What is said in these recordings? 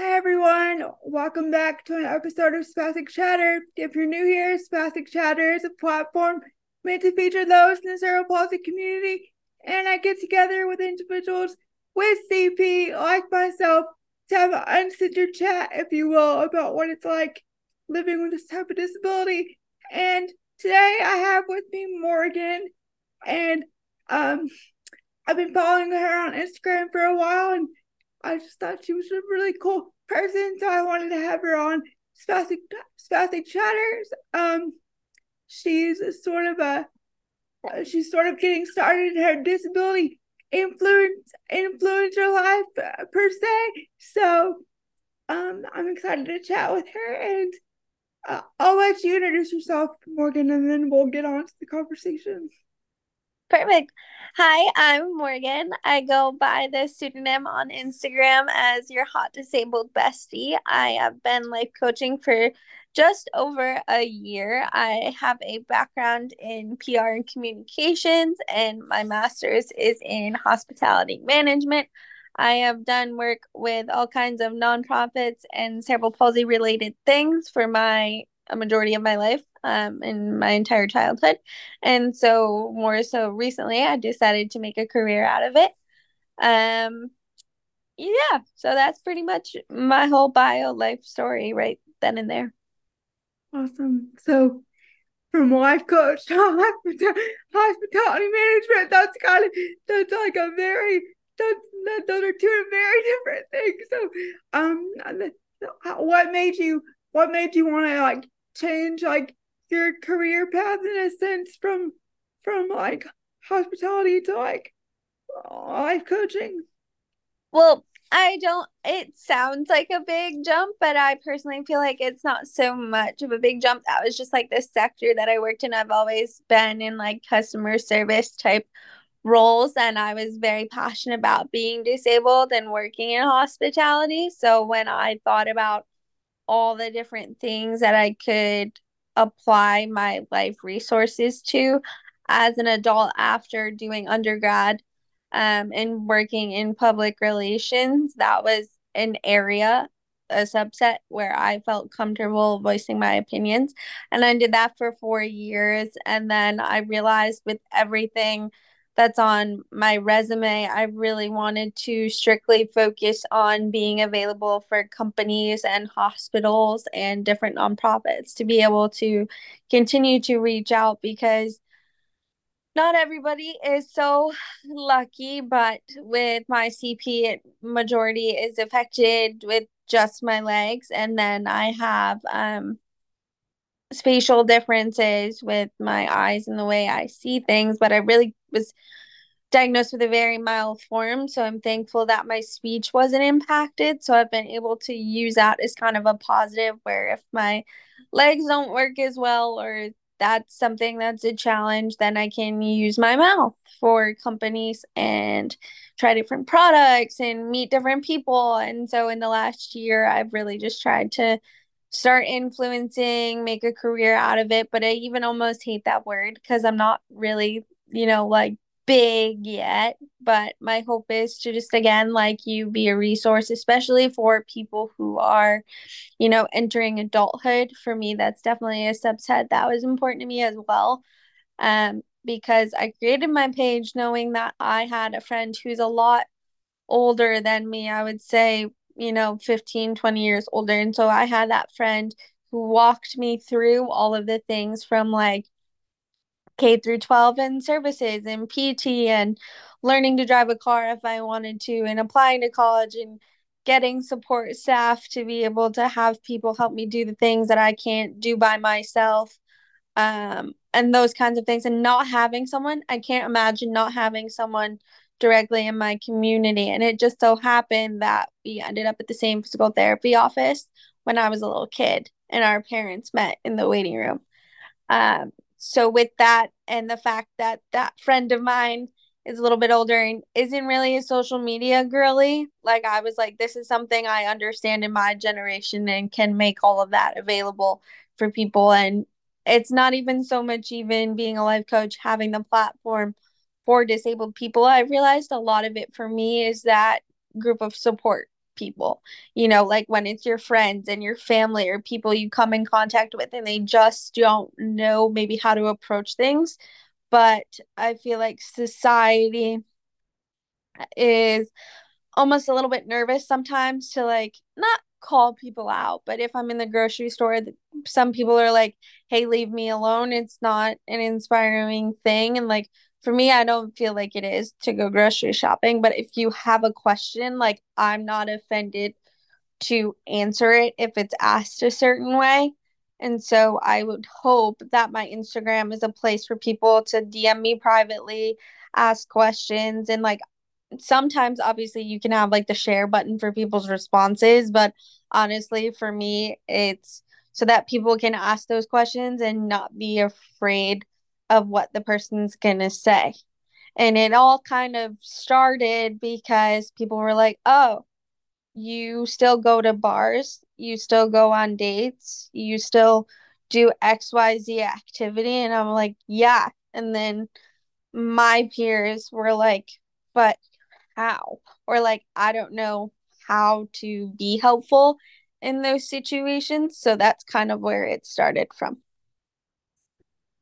Hi everyone, welcome back to an episode of Spastic Chatter. If you're new here, Spastic Chatter is a platform meant to feature those in the cerebral palsy community, and I get together with individuals with CP like myself to have an uncensored chat, if you will, about what it's like living with this type of disability. And today I have with me Morgan, and um, I've been following her on Instagram for a while, and I just thought she was a really cool person, so I wanted to have her on Spastic Spastic Chatters. Um, she's sort of a she's sort of getting started in her disability influence influencer life uh, per se. So, um, I'm excited to chat with her, and uh, I'll let you introduce yourself, Morgan, and then we'll get on to the conversation. Perfect. Hi, I'm Morgan. I go by the pseudonym on Instagram as your hot disabled bestie. I have been life coaching for just over a year. I have a background in PR and communications, and my master's is in hospitality management. I have done work with all kinds of nonprofits and cerebral palsy related things for my a majority of my life um, in my entire childhood. And so, more so recently, I decided to make a career out of it. Um, yeah, so that's pretty much my whole bio life story right then and there. Awesome. So, from life coach to hospitality management, that's kind of that's like a very that's that, those are two very different things. So, um, what made you what made you want to like change like your career path in a sense from from like hospitality to like life coaching? Well, I don't it sounds like a big jump, but I personally feel like it's not so much of a big jump. That was just like the sector that I worked in. I've always been in like customer service type roles and I was very passionate about being disabled and working in hospitality. So when I thought about all the different things that I could apply my life resources to as an adult after doing undergrad um, and working in public relations. That was an area, a subset where I felt comfortable voicing my opinions. And I did that for four years. And then I realized with everything that's on my resume. I really wanted to strictly focus on being available for companies and hospitals and different nonprofits to be able to continue to reach out because not everybody is so lucky, but with my CP, majority is affected with just my legs. And then I have um, spatial differences with my eyes and the way I see things, but I really was diagnosed with a very mild form. So I'm thankful that my speech wasn't impacted. So I've been able to use that as kind of a positive where if my legs don't work as well or that's something that's a challenge, then I can use my mouth for companies and try different products and meet different people. And so in the last year, I've really just tried to start influencing, make a career out of it. But I even almost hate that word because I'm not really, you know, like big yet. But my hope is to just, again, like you, be a resource, especially for people who are, you know, entering adulthood. For me, that's definitely a subset that was important to me as well. Um, because I created my page knowing that I had a friend who's a lot older than me. I would say you know 15 20 years older and so i had that friend who walked me through all of the things from like K through 12 and services and PT and learning to drive a car if I wanted to and applying to college and getting support staff to be able to have people help me do the things that I can't do by myself um and those kinds of things and not having someone I can't imagine not having someone directly in my community. And it just so happened that we ended up at the same physical therapy office when I was a little kid, and our parents met in the waiting room. Um, so, with that, and the fact that that friend of mine is a little bit older and isn't really a social media girly, like I was like, this is something I understand in my generation and can make all of that available for people. And it's not even so much even being a life coach, having the platform for disabled people, I realized a lot of it for me is that group of support people, you know, like when it's your friends and your family or people you come in contact with and they just don't know maybe how to approach things. But I feel like society is almost a little bit nervous sometimes to like not call people out, but if I'm in the grocery store, some people are like, hey, leave me alone. It's not an inspiring thing. And like, for me, I don't feel like it is to go grocery shopping. But if you have a question, like I'm not offended to answer it if it's asked a certain way. And so I would hope that my Instagram is a place for people to DM me privately, ask questions, and like sometimes obviously you can have like the share button for people's responses, but honestly, for me, it's so that people can ask those questions and not be afraid of what the person's going to say. And it all kind of started because people were like, oh, you still go to bars, you still go on dates, you still do XYZ activity. And I'm like, yeah. And then my peers were like, but how? Or like, I don't know how to be helpful in those situations. So that's kind of where it started from.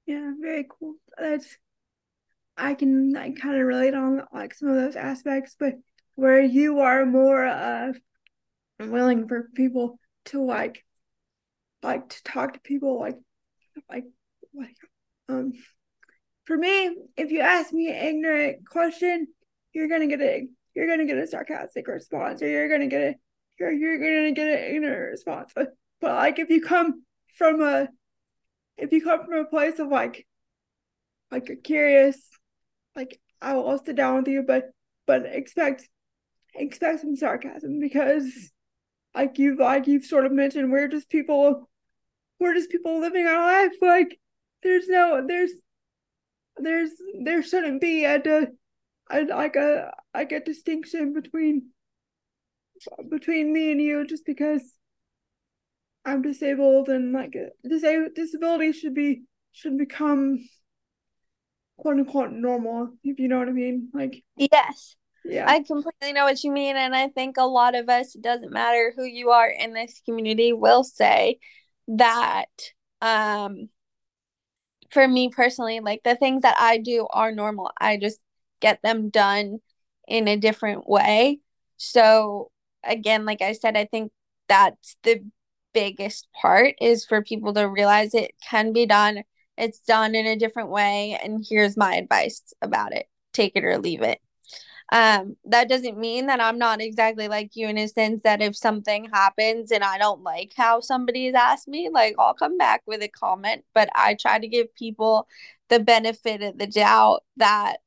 Yeah, very cool. That's I can like kind of relate on like some of those aspects, but where you are more uh willing for people to like like to talk to people like like like um for me, if you ask me an ignorant question, you're gonna get a you're gonna get a sarcastic response or you're gonna get a you're you're gonna get an ignorant response. But, but like if you come from a if you come from a place of like like you're curious, like I will sit down with you, but but expect expect some sarcasm because like you've like you've sort of mentioned we're just people we're just people living our life like there's no there's there's there shouldn't be a, a like a like a distinction between between me and you just because I'm disabled and like disabled disability should be should become quote unquote normal, if you know what I mean. Like Yes. Yeah. I completely know what you mean. And I think a lot of us, it doesn't matter who you are in this community, will say that um for me personally, like the things that I do are normal. I just get them done in a different way. So again, like I said, I think that's the biggest part is for people to realize it can be done. It's done in a different way. And here's my advice about it take it or leave it. Um, that doesn't mean that I'm not exactly like you in a sense that if something happens and I don't like how somebody's asked me, like I'll come back with a comment. But I try to give people the benefit of the doubt that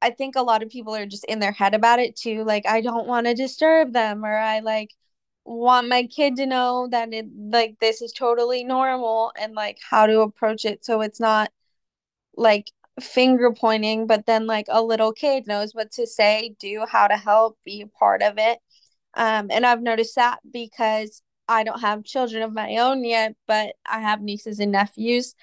I think a lot of people are just in their head about it too. Like, I don't want to disturb them, or I like want my kid to know that it like this is totally normal and like how to approach it so it's not like finger pointing but then like a little kid knows what to say do how to help be a part of it um and i've noticed that because i don't have children of my own yet but i have nieces and nephews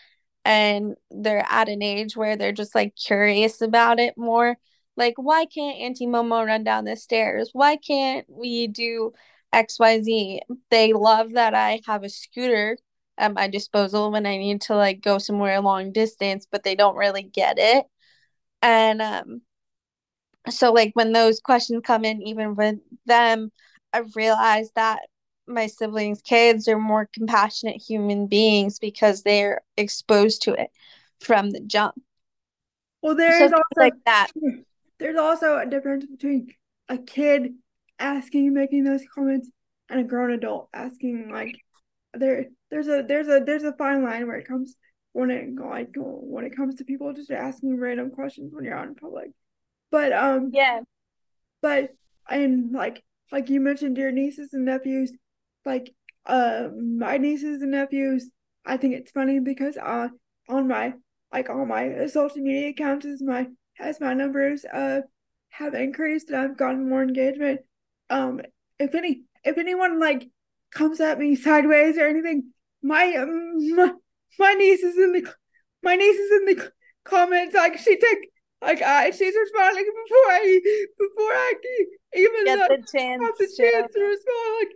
and they're at an age where they're just like curious about it more. Like why can't auntie momo run down the stairs? Why can't we do xyz they love that i have a scooter at my disposal when i need to like go somewhere long distance but they don't really get it. And um so like when those questions come in even with them i've realized that my siblings' kids are more compassionate human beings because they're exposed to it from the jump. Well, there's also like that. There's also a difference between a kid asking, making those comments, and a grown adult asking. Like there, there's a there's a there's a fine line where it comes when it like when it comes to people just asking random questions when you're out in public. But um, yeah. But and like like you mentioned, your nieces and nephews, like uh my nieces and nephews i think it's funny because uh on my like on my social media accounts as my as my numbers uh have increased and i've gotten more engagement um if any if anyone like comes at me sideways or anything my um, my, my niece is in the my niece is in the comments like she took like I she's responding before I before I even get the chance have the chance to respond. Like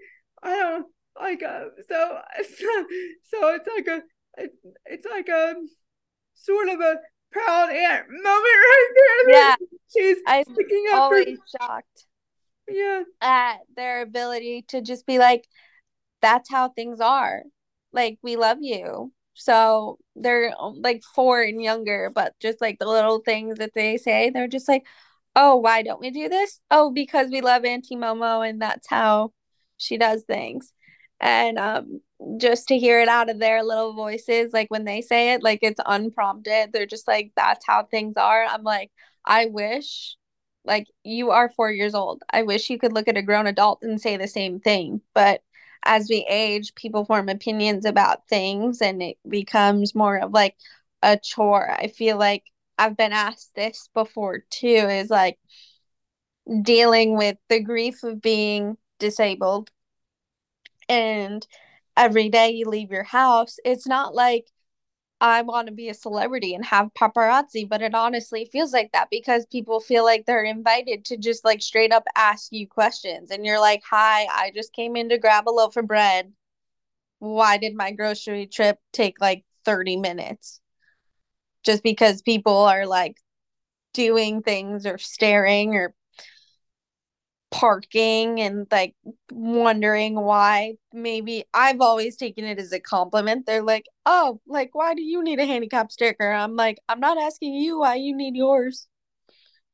like uh, so so so it's like a it's, it's like a sort of a proud aunt moment right there. Yeah, she's I'm picking up always her, shocked yeah at their ability to just be like, that's how things are. Like, we love you. So they're like four and younger, but just like the little things that they say, they're just like, oh, why don't we do this? Oh, because we love Auntie Momo and that's how she does things. And um, just to hear it out of their little voices, like when they say it, like it's unprompted, they're just like, that's how things are. I'm like, I wish like you are four years old. I wish you could look at a grown adult and say the same thing. But as we age, people form opinions about things and it becomes more of like a chore. I feel like I've been asked this before too is like dealing with the grief of being disabled and every day you leave your house. It's not like I want to be a celebrity and have paparazzi, but it honestly feels like that because people feel like they're invited to just like straight up ask you questions. And you're like, Hi, I just came in to grab a loaf of bread. Why did my grocery trip take like 30 minutes? Just because people are like doing things or staring or parking and like wondering why maybe I've always taken it as a compliment. They're like, "Oh, like why do you need a handicap sticker?" I'm like, "I'm not asking you why you need yours."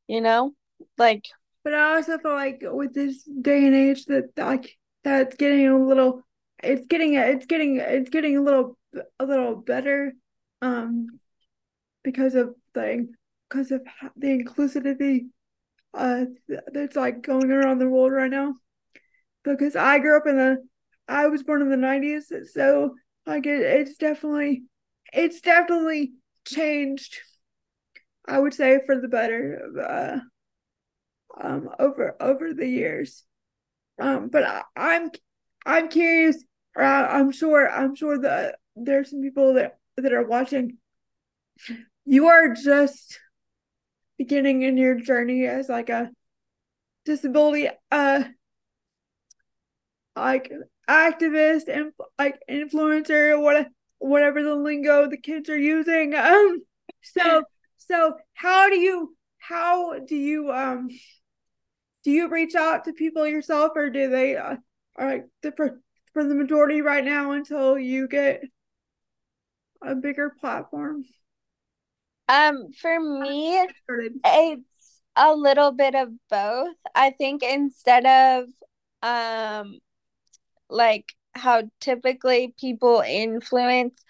You know? Like but I also feel like with this day and age that like that's getting a little it's getting it's getting it's getting a little a little better um because of the because of the inclusivity uh that's like going around the world right now. Because I grew up in the I was born in the 90s so like it, it's definitely it's definitely changed I would say for the better uh, um over over the years. Um but I, I'm I'm curious uh, I'm sure I'm sure that there's some people that that are watching. You are just beginning in your journey as like a disability uh like activist and like influencer what whatever the lingo the kids are using um so so how do you how do you um do you reach out to people yourself or do they uh, are like for, for the majority right now until you get a bigger platform um for me it's a little bit of both. I think instead of um like how typically people influence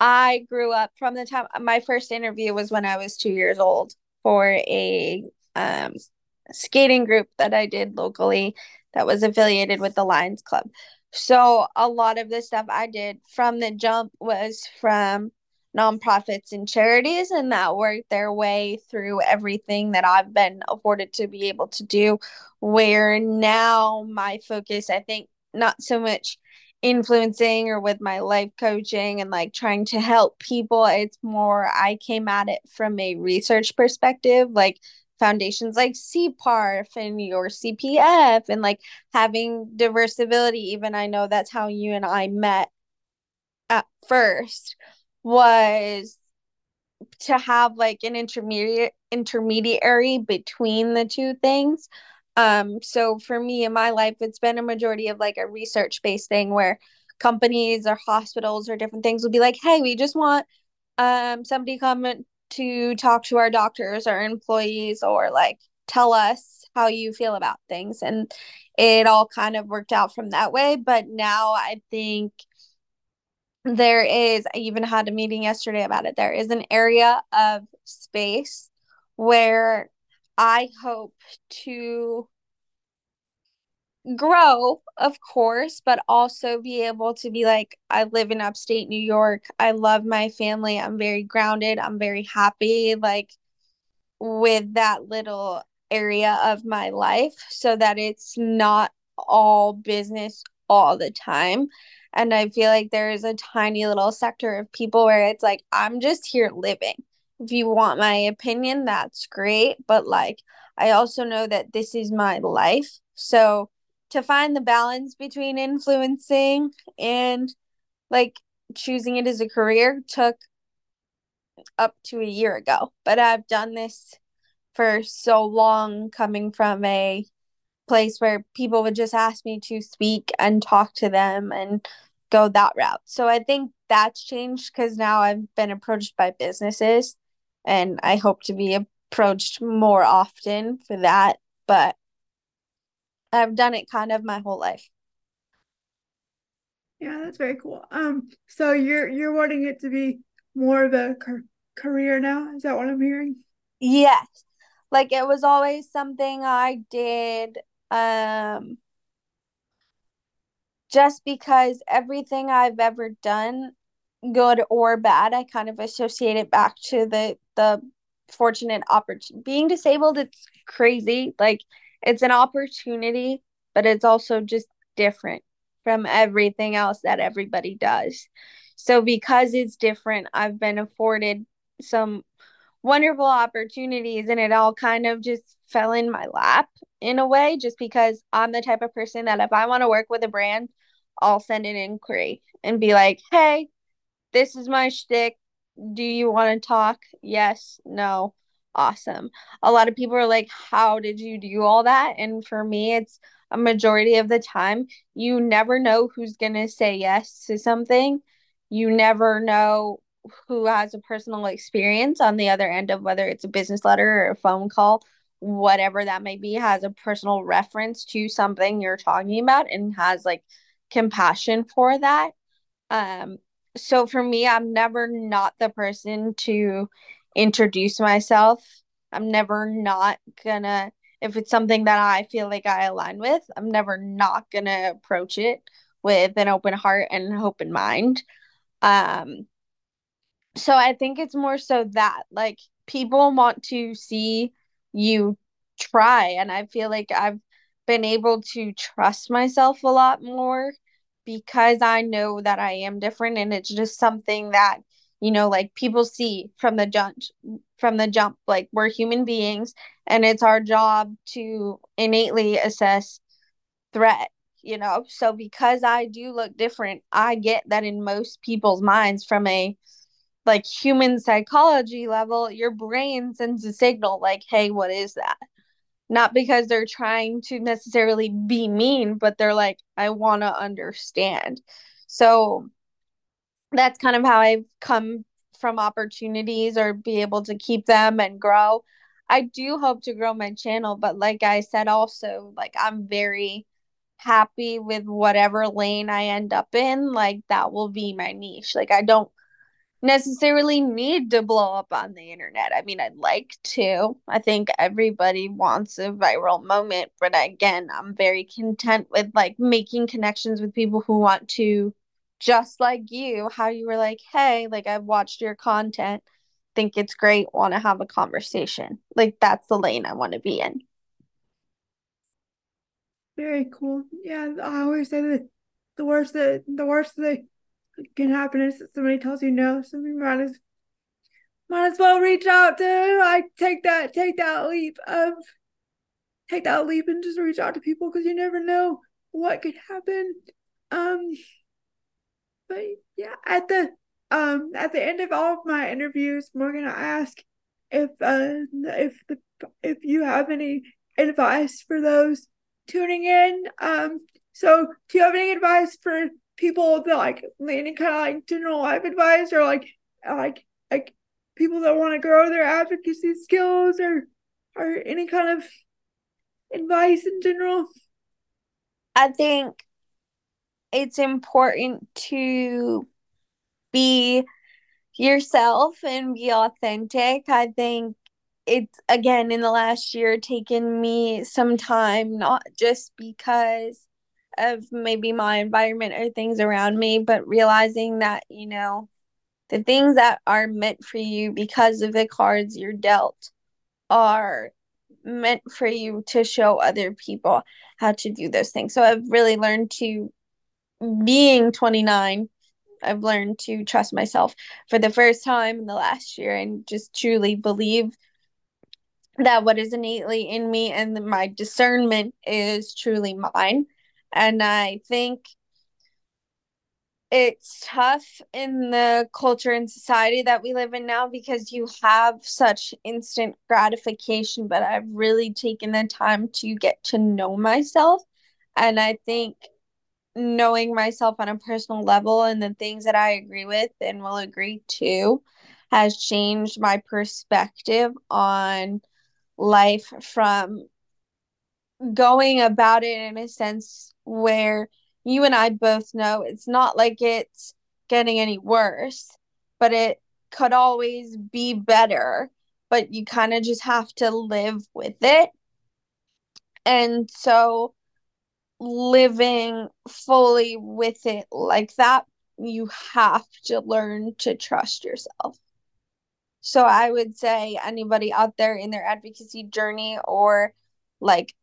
I grew up from the time my first interview was when I was 2 years old for a um skating group that I did locally that was affiliated with the Lions Club. So a lot of the stuff I did from the jump was from nonprofits and charities and that worked their way through everything that I've been afforded to be able to do. Where now my focus I think not so much influencing or with my life coaching and like trying to help people it's more I came at it from a research perspective like foundations like CPARF and your CPF and like having Diversability even I know that's how you and I met at first was to have like an intermediate intermediary between the two things. Um, so for me in my life, it's been a majority of like a research based thing where companies or hospitals or different things will be like, hey, we just want um somebody come to talk to our doctors or employees or like tell us how you feel about things. And it all kind of worked out from that way. But now I think there is i even had a meeting yesterday about it. There is an area of space where i hope to grow of course but also be able to be like i live in upstate new york. I love my family. I'm very grounded. I'm very happy like with that little area of my life so that it's not all business all the time and I feel like there is a tiny little sector of people where it's like, I'm just here living. if you want my opinion, that's great. But like, I also know that this is my life. So to find the balance between influencing and like choosing it as a career took up to a year ago. But I've done this for so long coming from a place where people would just ask me to speak and talk to them and go that route. So I think that's changed because now I've been approached by businesses and I hope to be approached more often for that. But I've done it kind of my whole life. Yeah, that's very cool. Um, so you're you're wanting it to be more of a car- career now? Is that what I'm hearing? Yes. Like it was always something I did um just because everything I've ever done good or bad, I kind of associate it back to the the fortunate opportunity. Being disabled, it's crazy. Like it's an opportunity, but it's also just different from everything else that everybody does. So because it's different, I've been afforded some wonderful opportunities and it all kind of just fell in my lap in a way just because I'm the type of person that if I want to work with a brand, I'll send an inquiry and be like, "Hey, this is my shtick. Do you want to talk? Yes, no, awesome." A lot of people are like, "How did you do all that?" And for me, it's a majority of the time, you never know who's gonna say yes to something. You never know who has a personal experience on the other end of whether it's a business letter or a phone call whatever that may be has a personal reference to something you're talking about and has like compassion for that. Um so for me i'm never not the person to introduce myself. I'm never not gonna if it's something that i feel like i align with i'm never not gonna approach it with an open heart and an open mind. Um so I think it's more so that like people want to see you try and I feel like I've been able to trust myself a lot more because I know that I am different and it's just something that you know like people see from the jump from the jump. Like we're human beings and it's our job to innately assess threat you know? So because I do look different I get that in most people's minds from a like human psychology level, your brain sends a signal like, hey, what is that? Not because they're trying to necessarily be mean, but they're like, I want to understand. So that's kind of how I've come from opportunities or be able to keep them and grow. I do hope to grow my channel, but like I said, also, like I'm very happy with whatever lane I end up in. Like that will be my niche. Like I don't necessarily need to blow up on the internet. I mean, I'd like to. I think everybody wants a viral moment, but again, I'm very content with like making connections with people who want to just like you, how you were like, "Hey, like I've watched your content, think it's great, want to have a conversation." Like that's the lane I want to be in. Very cool. Yeah, I always say that the worst that the worst that can happen is that somebody tells you no, so you might as might as well reach out to like take that take that leap of take that leap and just reach out to people because you never know what could happen. Um but yeah, at the um at the end of all of my interviews, Morgan, I ask if uh if the if you have any advice for those tuning in. Um so do you have any advice for people that like any kind of like general life advice or like uh, like like people that want to grow their advocacy skills or or any kind of advice in general? I think it's important to be yourself and be authentic. I think it's again in the last year taken me some time, not just because of maybe my environment or things around me, but realizing that, you know, the things that are meant for you because of the cards you're dealt are meant for you to show other people how to do those things. So I've really learned to being 29 I've learned to trust myself for the first time in the last year and just truly believe that what is innately in me and my discernment is truly mine. And I think it's tough in the culture and society that we live in now because you have such instant gratification but i've really taken the time to get to know myself. And i think knowing myself on a personal level and the things that i agree with and will agree to has changed my perspective on life from going about it in a sense where you and I both know it's not like it's getting any worse, but it could always be better. But you kind of just have to live with it. And so, living fully with it like that, you have to learn to trust yourself. So, I would say anybody out there in their advocacy journey or like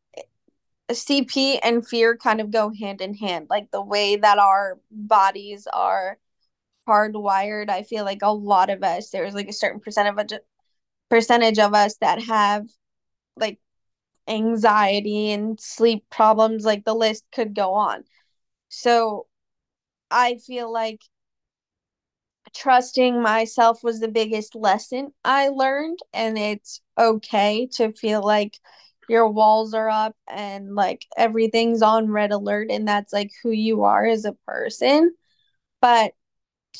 CP and fear kind of go hand in hand. Like the way that our bodies are hardwired, I feel like a lot of us, there's like a certain percentage of a, percentage of us that have like anxiety and sleep problems. Like the list could go on. So I feel like trusting myself was the biggest lesson I learned, and it's okay to feel like your walls are up and like everything's on red alert and that's like who you are as a person. But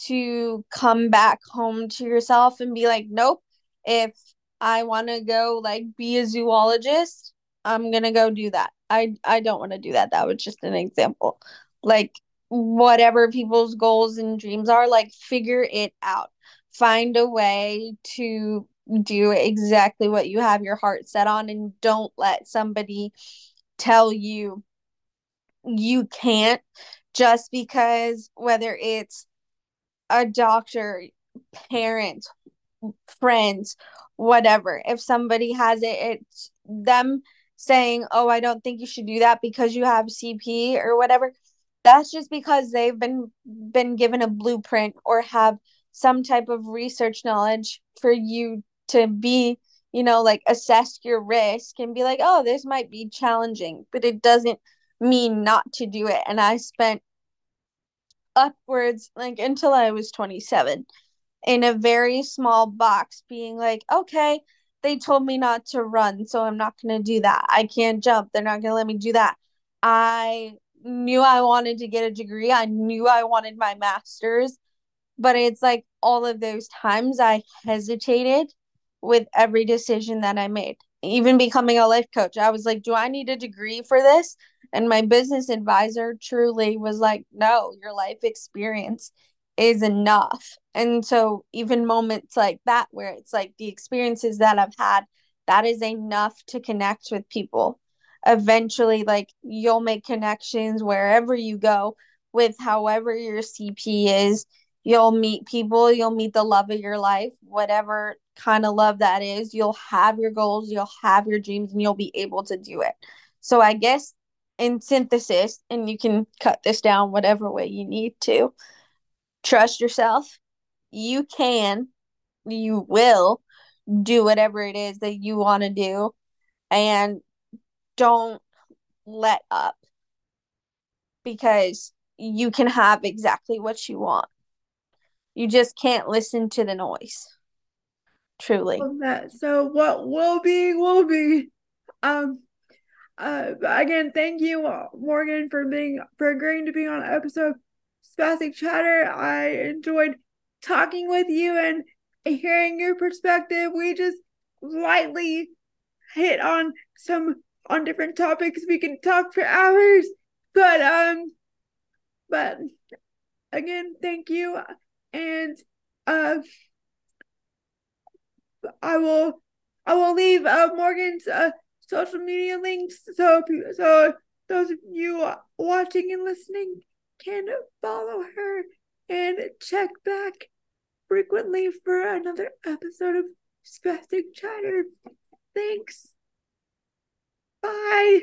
to come back home to yourself and be like nope if i want to go like be a zoologist i'm going to go do that. I i don't want to do that. That was just an example. Like whatever people's goals and dreams are like figure it out. Find a way to do exactly what you have your heart set on and don't let somebody tell you you can't just because whether it's a doctor, parent, friends, whatever. If somebody has it, it's them saying, "Oh, I don't think you should do that because you have CP or whatever." That's just because they've been been given a blueprint or have some type of research knowledge for you to be you know like assess your risk and be like oh this might be challenging but it doesn't mean not to do it. And i spent upwards like until i was 27 in a very small box being like okay they told me not to run so i'm not going to do that. I can't jump. They're not going to let me do that. I knew i wanted to get a degree. I knew i wanted my masters but it's like all of those times i hesitated with every decision that I made. Even becoming a life coach, I was like, do I need a degree for this? And my business advisor truly was like, no, your life experience is enough. And so, even moments like that, where it's like the experiences that I've had, that is enough to connect with people. Eventually, like you'll make connections wherever you go with however your CP is. You'll meet people, you'll meet the love of your life, whatever kind of love that is, you'll have your goals, you'll have your dreams, and you'll be able to do it. So, I guess in synthesis, and you can cut this down whatever way you need to, trust yourself. You can, you will do whatever it is that you want to do, and don't let up because you can have exactly what you want. You just can't listen to the noise. Truly. That. So what will be will be. Um uh again, thank you Morgan for being for agreeing to be on episode Spastic Chatter. I enjoyed talking with you and hearing your perspective. We just lightly hit on some on different topics. We can talk for hours. But um but again, thank you. And uh I will I will leave uh, Morgan's uh, social media links so so those of you watching and listening can follow her and check back frequently for another episode of Spastic Chatter. Thanks. Bye.